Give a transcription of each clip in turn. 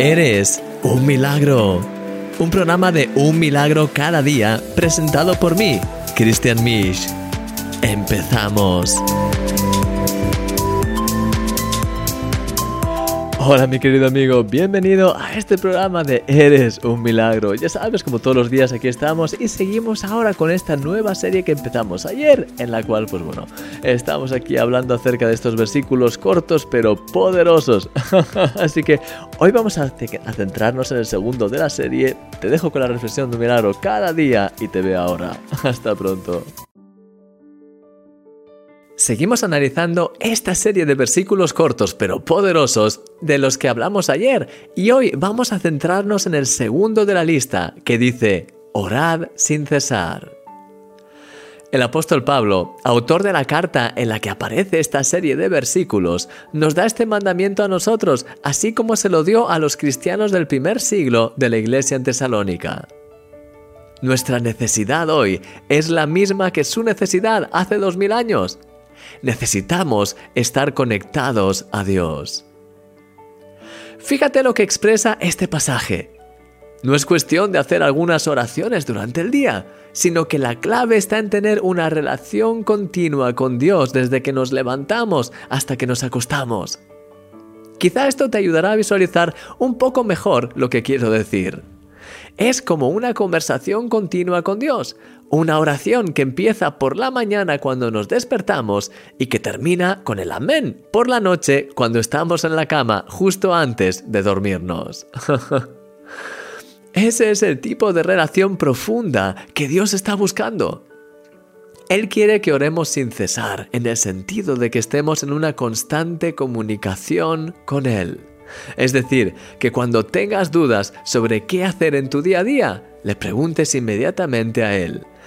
Eres un milagro. Un programa de un milagro cada día presentado por mí, Christian Misch. Empezamos. Hola mi querido amigo, bienvenido a este programa de Eres un Milagro. Ya sabes, como todos los días aquí estamos y seguimos ahora con esta nueva serie que empezamos ayer, en la cual, pues bueno, estamos aquí hablando acerca de estos versículos cortos pero poderosos. Así que hoy vamos a, centrarnos en el segundo de la serie. Te dejo con la reflexión de un milagro cada día y te veo ahora. Hasta pronto. Seguimos analizando esta serie de versículos cortos pero poderosos de los que hablamos ayer y hoy vamos a centrarnos en el segundo de la lista que dice, orad sin cesar. El apóstol Pablo, autor de la carta en la que aparece esta serie de versículos, nos da este mandamiento a nosotros, así como se lo dio a los cristianos del primer siglo de la iglesia en Tesalónica. Nuestra necesidad hoy es la misma que su necesidad hace dos mil años, Necesitamos estar conectados a Dios. Fíjate lo que expresa este pasaje. No es cuestión de hacer algunas oraciones durante el día, sino que la clave está en tener una relación continua con Dios desde que nos levantamos hasta que nos acostamos. Quizá esto te ayudará a visualizar un poco mejor lo que quiero decir. Es como una conversación continua con Dios, una oración que empieza por la mañana cuando nos despertamos y que termina con el amén por la noche cuando estamos en la cama justo antes de dormirnos. Ese es el tipo de relación profunda que Dios está buscando. Él quiere que oremos sin cesar, en el sentido de que estemos en una constante comunicación con Él. Es decir, que cuando tengas dudas sobre qué hacer en tu día a día, le preguntes inmediatamente a Él.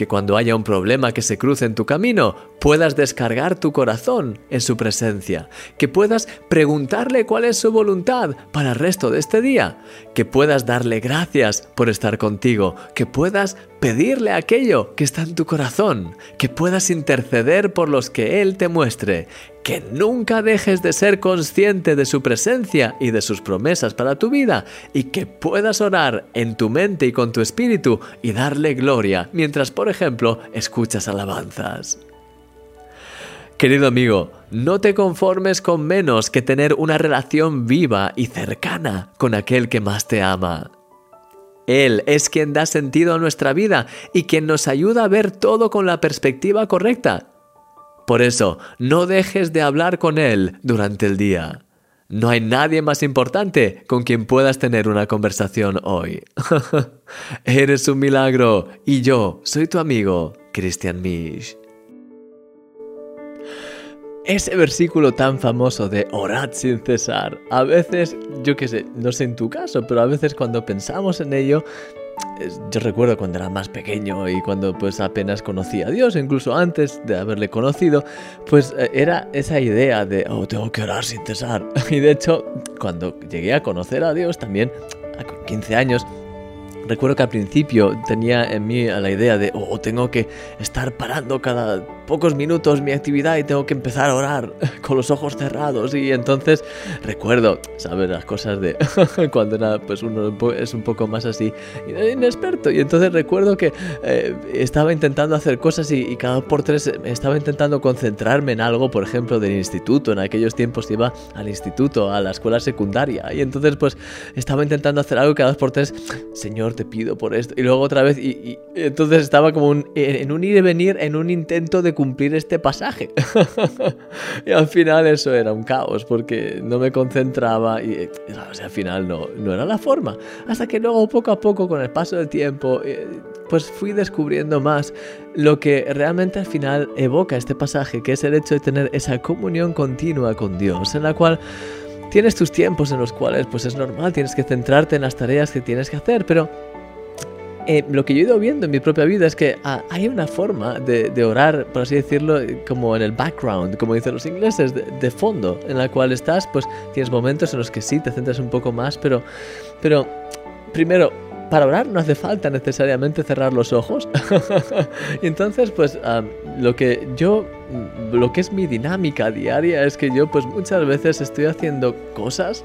Que cuando haya un problema que se cruce en tu camino, puedas descargar tu corazón en su presencia, que puedas preguntarle cuál es su voluntad para el resto de este día, que puedas darle gracias por estar contigo, que puedas pedirle aquello que está en tu corazón, que puedas interceder por los que Él te muestre, que nunca dejes de ser consciente de su presencia y de sus promesas para tu vida. Y que puedas orar en tu mente y con tu espíritu y darle gloria mientras, por ejemplo, escuchas alabanzas. Querido amigo, no te conformes con menos que tener una relación viva y cercana con aquel que más te ama. Él es quien da sentido a nuestra vida y quien nos ayuda a ver todo con la perspectiva correcta. Por eso, no dejes de hablar con Él durante el día. No hay nadie más importante con quien puedas tener una conversación hoy. Eres un milagro y yo soy tu amigo, Christian Misch. Ese versículo tan famoso de orad sin cesar, a veces, yo qué sé, no sé en tu caso, pero a veces cuando pensamos en ello, yo recuerdo cuando era más pequeño y cuando pues apenas conocía a Dios, incluso antes de haberle conocido, pues eh, era esa idea de, oh, tengo que orar sin cesar. Y de hecho, cuando llegué a conocer a Dios también, a 15 años, recuerdo que al principio tenía en mí la idea de, oh, tengo que estar parando cada pocos minutos mi actividad y tengo que empezar a orar con los ojos cerrados. Y entonces recuerdo, ¿sabes? Las cosas de cuando nada, pues uno es un poco más así inexperto. Y entonces recuerdo que eh, estaba intentando hacer cosas y, cada por tres estaba intentando concentrarme en algo, por ejemplo, del instituto. En aquellos tiempos iba al instituto, a la escuela secundaria. Y entonces, pues estaba intentando hacer algo cada dos por tres. Señor, te pido por esto. Y luego otra vez. Y, entonces estaba como en un ir y venir, en un intento de cumplir este pasaje. y al final eso era un caos porque no me concentraba y al final no, no era la forma. Hasta que luego poco a poco con el paso del tiempo eh, pues fui descubriendo más lo que realmente al final evoca este pasaje, que es el hecho de tener esa comunión continua con Dios, en la cual tienes tus tiempos en los cuales pues es normal, tienes que centrarte en las tareas que tienes que hacer, pero eh, lo que yo he ido viendo en mi propia vida es que ah, hay una forma de, orar, por así decirlo, como en el background, como dicen los ingleses, de, fondo, en la cual estás, pues tienes momentos en los que sí te centras un poco más, pero, pero primero, para orar no hace falta necesariamente cerrar los ojos. y entonces, pues ah, lo que yo, lo que es mi dinámica diaria es que yo pues muchas veces estoy haciendo cosas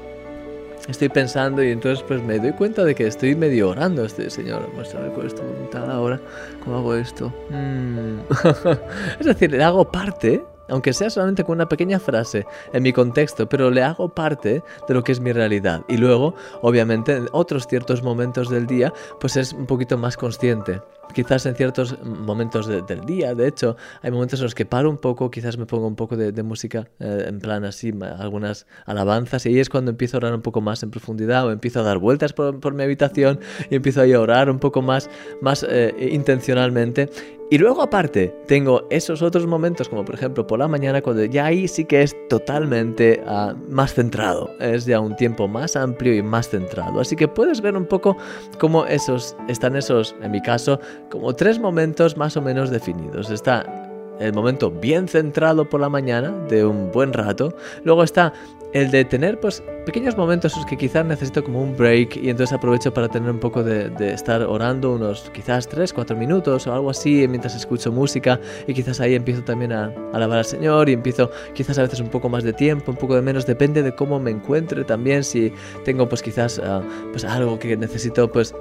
estoy pensando y entonces pues me doy cuenta de que estoy medio orando. Este Señor, muéstrame cuál es tu ahora. ¿Cómo hago esto? Mm. es decir, le hago parte aunque sea solamente con una pequeña frase en mi contexto, pero le hago parte de lo que es mi realidad. Y luego, obviamente, en otros ciertos momentos del día, pues es un poquito más consciente quizás en ciertos momentos del día, de hecho, hay momentos en los que paro un poco, quizás me pongo un poco de, música, eh, en plan así, algunas alabanzas, y ahí es cuando empiezo a orar un poco más en profundidad, o empiezo a dar vueltas por, mi habitación y empiezo a orar un poco más, más eh, intencionalmente. Y luego aparte, tengo esos otros momentos, como por ejemplo por la mañana, cuando ya ahí sí que es totalmente ah, más centrado, es ya un tiempo más amplio y más centrado. Así que puedes ver un poco cómo esos, están esos, en mi caso, como tres momentos más o menos definidos. Está el momento bien centrado por la mañana, de un buen rato. Luego está el de tener pues pequeños momentos en los que quizás necesito como un break y entonces aprovecho para tener un poco de, estar orando unos quizás 3, 4 minutos o algo así mientras escucho música y quizás ahí empiezo también a, alabar al Señor y empiezo quizás a veces un poco más de tiempo, un poco de menos, depende de cómo me encuentre también, si tengo pues quizás ah, pues algo que necesito pues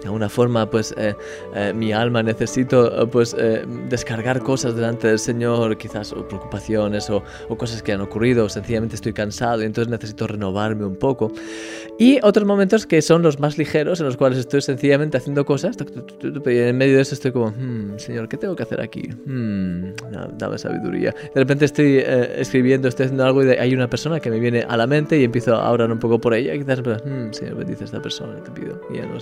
de alguna forma pues eh, eh, mi alma necesito eh, pues descargar cosas delante del Señor quizás o preocupaciones o, cosas que han ocurrido o sencillamente estoy cansado y entonces necesito renovarme un poco. Y otros momentos que son los más ligeros en los cuales estoy sencillamente haciendo cosas y en medio de eso estoy como hmm, Señor ¿qué tengo que hacer aquí? Hmm, dame sabiduría de repente estoy escribiendo estoy haciendo algo y hay una persona que me viene a la mente y empiezo a orar un poco por ella quizás hmm, Señor bendice a esta persona te pido y ya no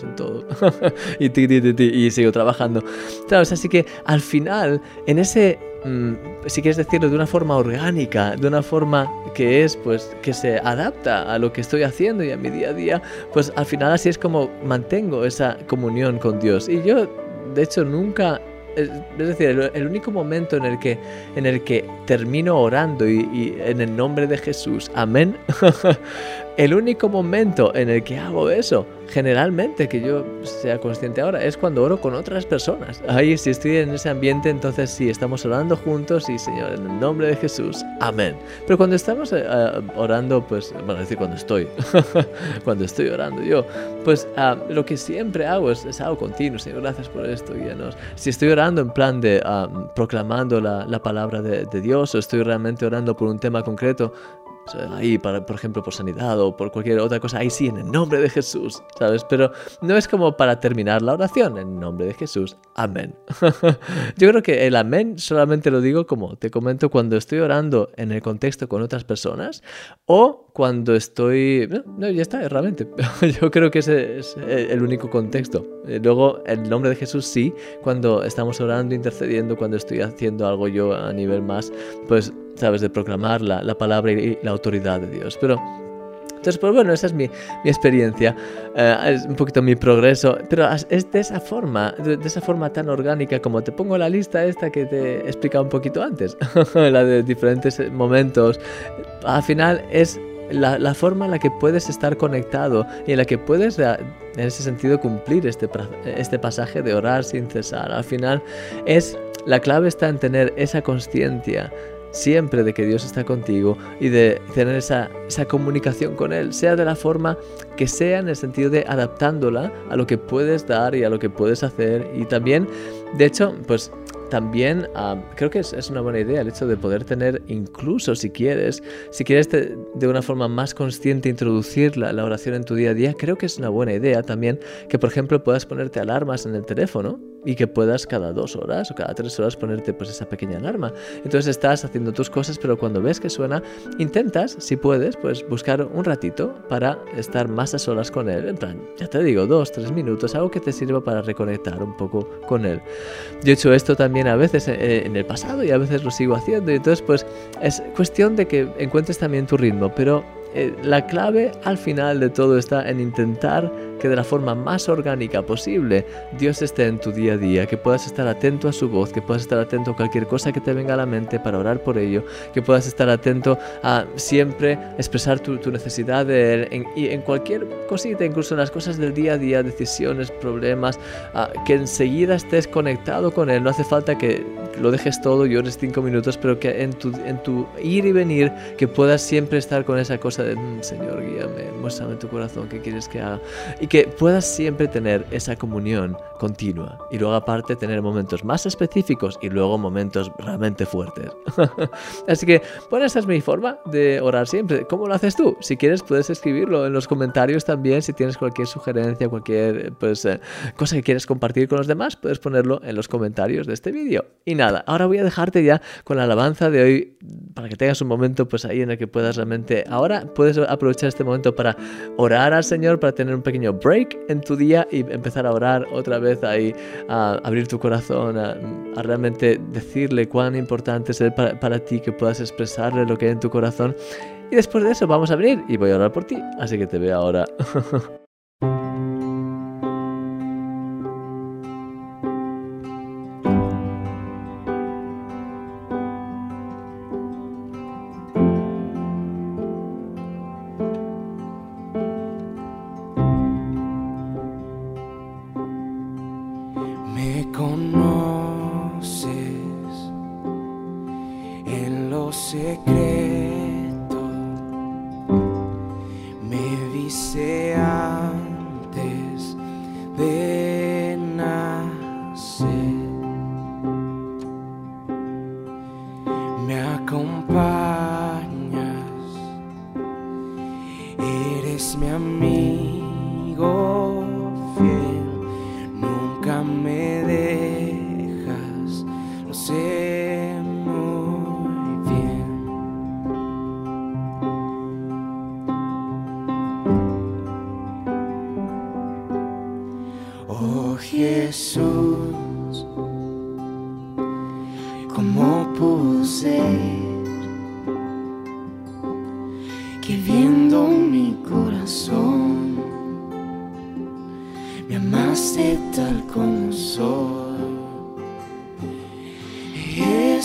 sé en todo y, y sigo trabajando. ¿Sabes? Así que al final, en ese mm, si quieres decirlo de una forma orgánica, de una forma que es, pues, que se adapta a lo que estoy haciendo y a mi día a día, pues al final así es como mantengo esa comunión con Dios. Y yo, de hecho, nunca es decir, el, único momento en el que, en el que termino orando y, y en el nombre de Jesús, amén, el único momento en el que hago eso generalmente que yo sea consciente ahora es cuando oro con otras personas. Ahí si estoy en ese ambiente, entonces sí, estamos orando juntos y Señor, en el nombre de Jesús, amén. Pero cuando estamos eh, orando, pues, bueno, es decir, cuando estoy, cuando estoy orando yo, pues ah, lo que siempre hago es, algo continuo, Señor, gracias por esto. Y si estoy orando en plan de ah, proclamando la, palabra de, de Dios o estoy realmente orando por un tema concreto, ahí, para, por ejemplo, por sanidad o por cualquier otra cosa, ahí sí, en el nombre de Jesús, ¿sabes? Pero no es como para terminar la oración, en el nombre de Jesús, amén. Yo creo que el amén solamente lo digo como te comento cuando estoy orando en el contexto con otras personas o cuando estoy... No, ya está, realmente. Yo creo que ese es el único contexto. Eh, luego, el nombre de Jesús sí, cuando estamos orando, intercediendo, cuando estoy haciendo algo yo a nivel más, pues ¿sabes? De proclamar la, la palabra y la autoridad de Dios. Pero entonces, pues bueno, esa es mi, mi experiencia, eh, es un poquito mi progreso, pero es de esa forma, de, esa forma tan orgánica como te pongo la lista esta que te he explicado un poquito antes, la de diferentes momentos. Al final es la, la, forma en la que puedes estar conectado y en la que puedes, en ese sentido, cumplir este, este pasaje de orar sin cesar. Al final es, la clave está en tener esa conciencia siempre de que Dios está contigo y de tener esa, esa, comunicación con Él, sea de la forma que sea, en el sentido de adaptándola a lo que puedes dar y a lo que puedes hacer. Y también, de hecho, pues también ah, creo que es, una buena idea el hecho de poder tener, incluso si quieres, si quieres de, una forma más consciente introducir la, la, oración en tu día a día, creo que es una buena idea también que, por ejemplo, puedas ponerte alarmas en el teléfono y que puedas cada dos horas o cada tres horas ponerte pues esa pequeña alarma. Entonces estás haciendo tus cosas, pero cuando ves que suena, intentas, si puedes, pues buscar un ratito para estar más a solas con él. En plan, ya te digo, dos, tres minutos, algo que te sirva para reconectar un poco con él. Yo he hecho esto también a veces eh, en el pasado y a veces lo sigo haciendo. Y entonces, pues es cuestión de que encuentres también tu ritmo, pero eh, la clave al final de todo está en intentar que de la forma más orgánica posible Dios esté en tu día a día, que puedas estar atento a su voz, que puedas estar atento a cualquier cosa que te venga a la mente para orar por ello, que puedas estar atento a siempre expresar tu, necesidad de en, en cualquier cosita, incluso en las cosas del día a día, decisiones, problemas, que enseguida estés conectado con Él. No hace falta que lo dejes todo y ores cinco minutos, pero que en tu, en tu ir y venir, que puedas siempre estar con esa cosa de, mm, Señor, guíame, muéstrame tu corazón, ¿qué quieres que haga? Y que puedas siempre tener esa comunión continua. Y luego aparte tener momentos más específicos y luego momentos realmente fuertes. Así que, bueno, esa es mi forma de orar siempre. ¿Cómo lo haces tú? Si quieres puedes escribirlo en los comentarios también. Si tienes cualquier sugerencia, cualquier pues, eh, cosa que quieres compartir con los demás, puedes ponerlo en los comentarios de este vídeo. Y nada, ahora voy a dejarte ya con la alabanza de hoy para que tengas un momento pues ahí en el que puedas realmente... Ahora puedes aprovechar este momento para orar al Señor, para tener un pequeño break en tu día y empezar a orar otra vez ahí, a abrir tu corazón, a, realmente decirle cuán importante es para, para ti que puedas expresarle lo que hay en tu corazón. Y después de eso vamos a abrir y voy a orar por ti. Así que te veo ahora. que viendo mi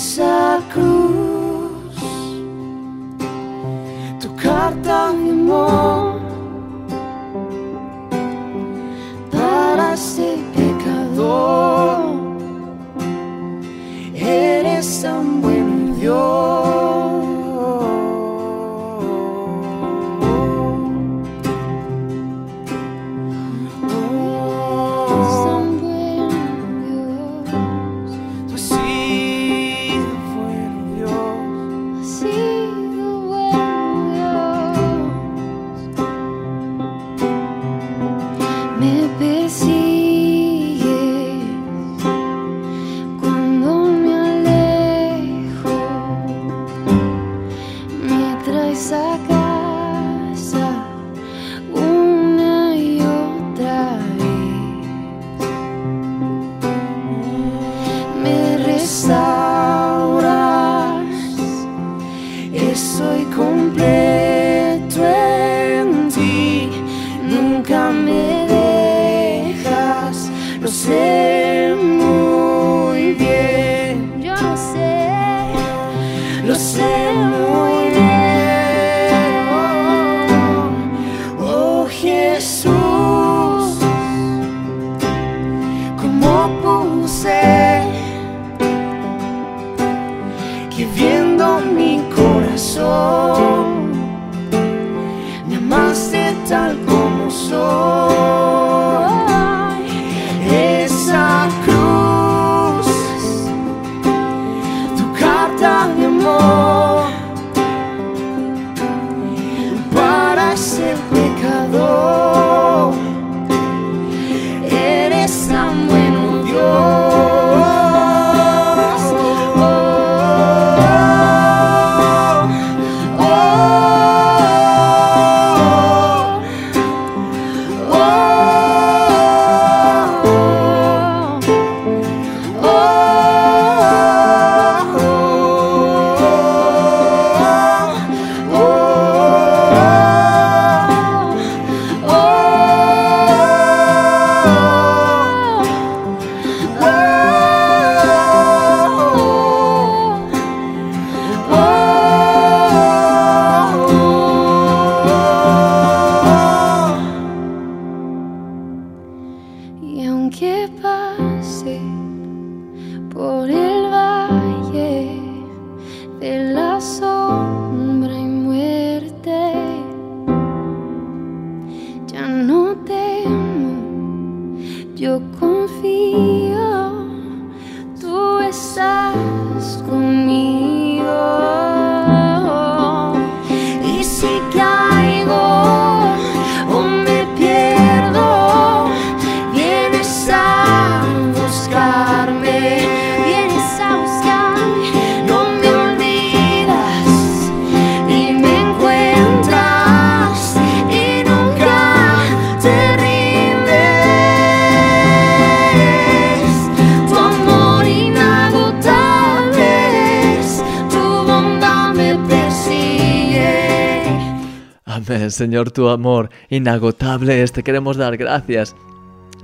Señor, tu amor inagotable es. Te queremos dar gracias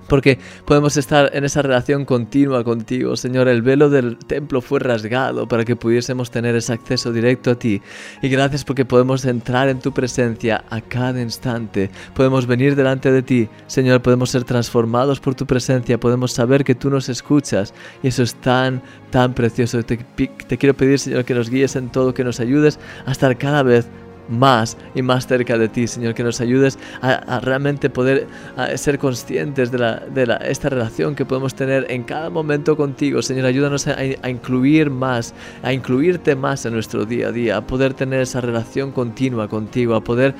porque podemos estar en esa relación continua contigo. Señor, el velo del templo fue rasgado para que pudiésemos tener ese acceso directo a ti. Y gracias porque podemos entrar en tu presencia a cada instante. Podemos venir delante de ti. Señor, podemos ser transformados por tu presencia. Podemos saber que tú nos escuchas. Y eso es tan, tan precioso. Te, te quiero pedir, Señor, que nos guíes en todo, que nos ayudes a estar cada vez más y más cerca de ti, Señor, que nos ayudes a, realmente poder ser conscientes de, la, de esta relación que podemos tener en cada momento contigo, Señor, ayúdanos a, incluir más, a incluirte más en nuestro día a día, a poder tener esa relación continua contigo, a poder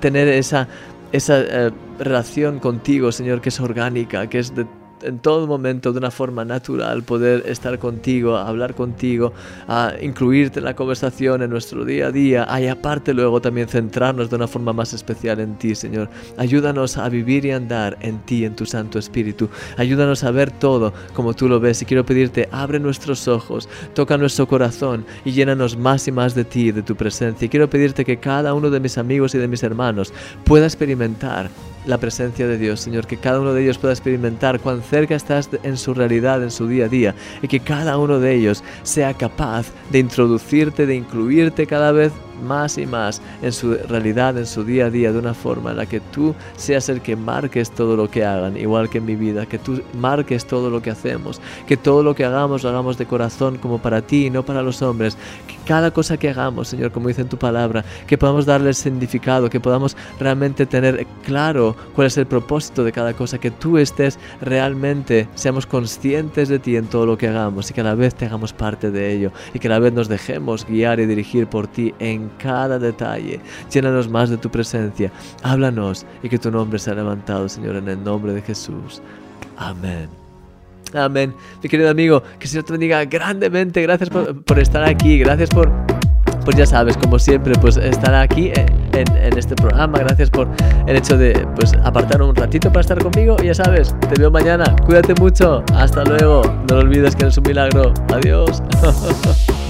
tener esa, esa eh, relación contigo, Señor, que es orgánica, que es de en todo momento de una forma natural poder estar contigo, hablar contigo, a incluirte en la conversación en nuestro día a día y aparte luego también centrarnos de una forma más especial en ti, Señor. Ayúdanos a vivir y andar en ti, en tu Santo Espíritu. Ayúdanos a ver todo como tú lo ves y quiero pedirte, abre nuestros ojos, toca nuestro corazón y llénanos más y más de ti, de tu presencia. Y quiero pedirte que cada uno de mis amigos y de mis hermanos pueda experimentar la presencia de Dios, Señor, que cada uno de ellos pueda experimentar cuán cerca estás en su realidad, en su día a día, y que cada uno de ellos sea capaz de introducirte, de incluirte cada vez más y más en su realidad, en su día a día, de una forma en la que tú seas el que marques todo lo que hagan, igual que en mi vida, que tú marques todo lo que hacemos, que todo lo que hagamos lo hagamos de corazón como para ti y no para los hombres, que cada cosa que hagamos, Señor, como dice en tu palabra, que podamos darle significado, que podamos realmente tener claro cuál es el propósito de cada cosa, que tú estés realmente, seamos conscientes de ti en todo lo que hagamos y que a la vez te hagamos parte de ello y que a la vez nos dejemos guiar y dirigir por ti en cada detalle. Llénanos más de tu presencia. Háblanos y que tu nombre sea levantado, Señor, en el nombre de Jesús. Amén. Amén. Mi querido amigo, que el Señor te bendiga grandemente. Gracias por, estar aquí. Gracias por, pues ya sabes, como siempre, pues estar aquí en, en, este programa. Gracias por el hecho de pues apartar un ratito para estar conmigo. Y ya sabes, te veo mañana. Cuídate mucho. Hasta luego. No lo olvides que eres un milagro. Adiós.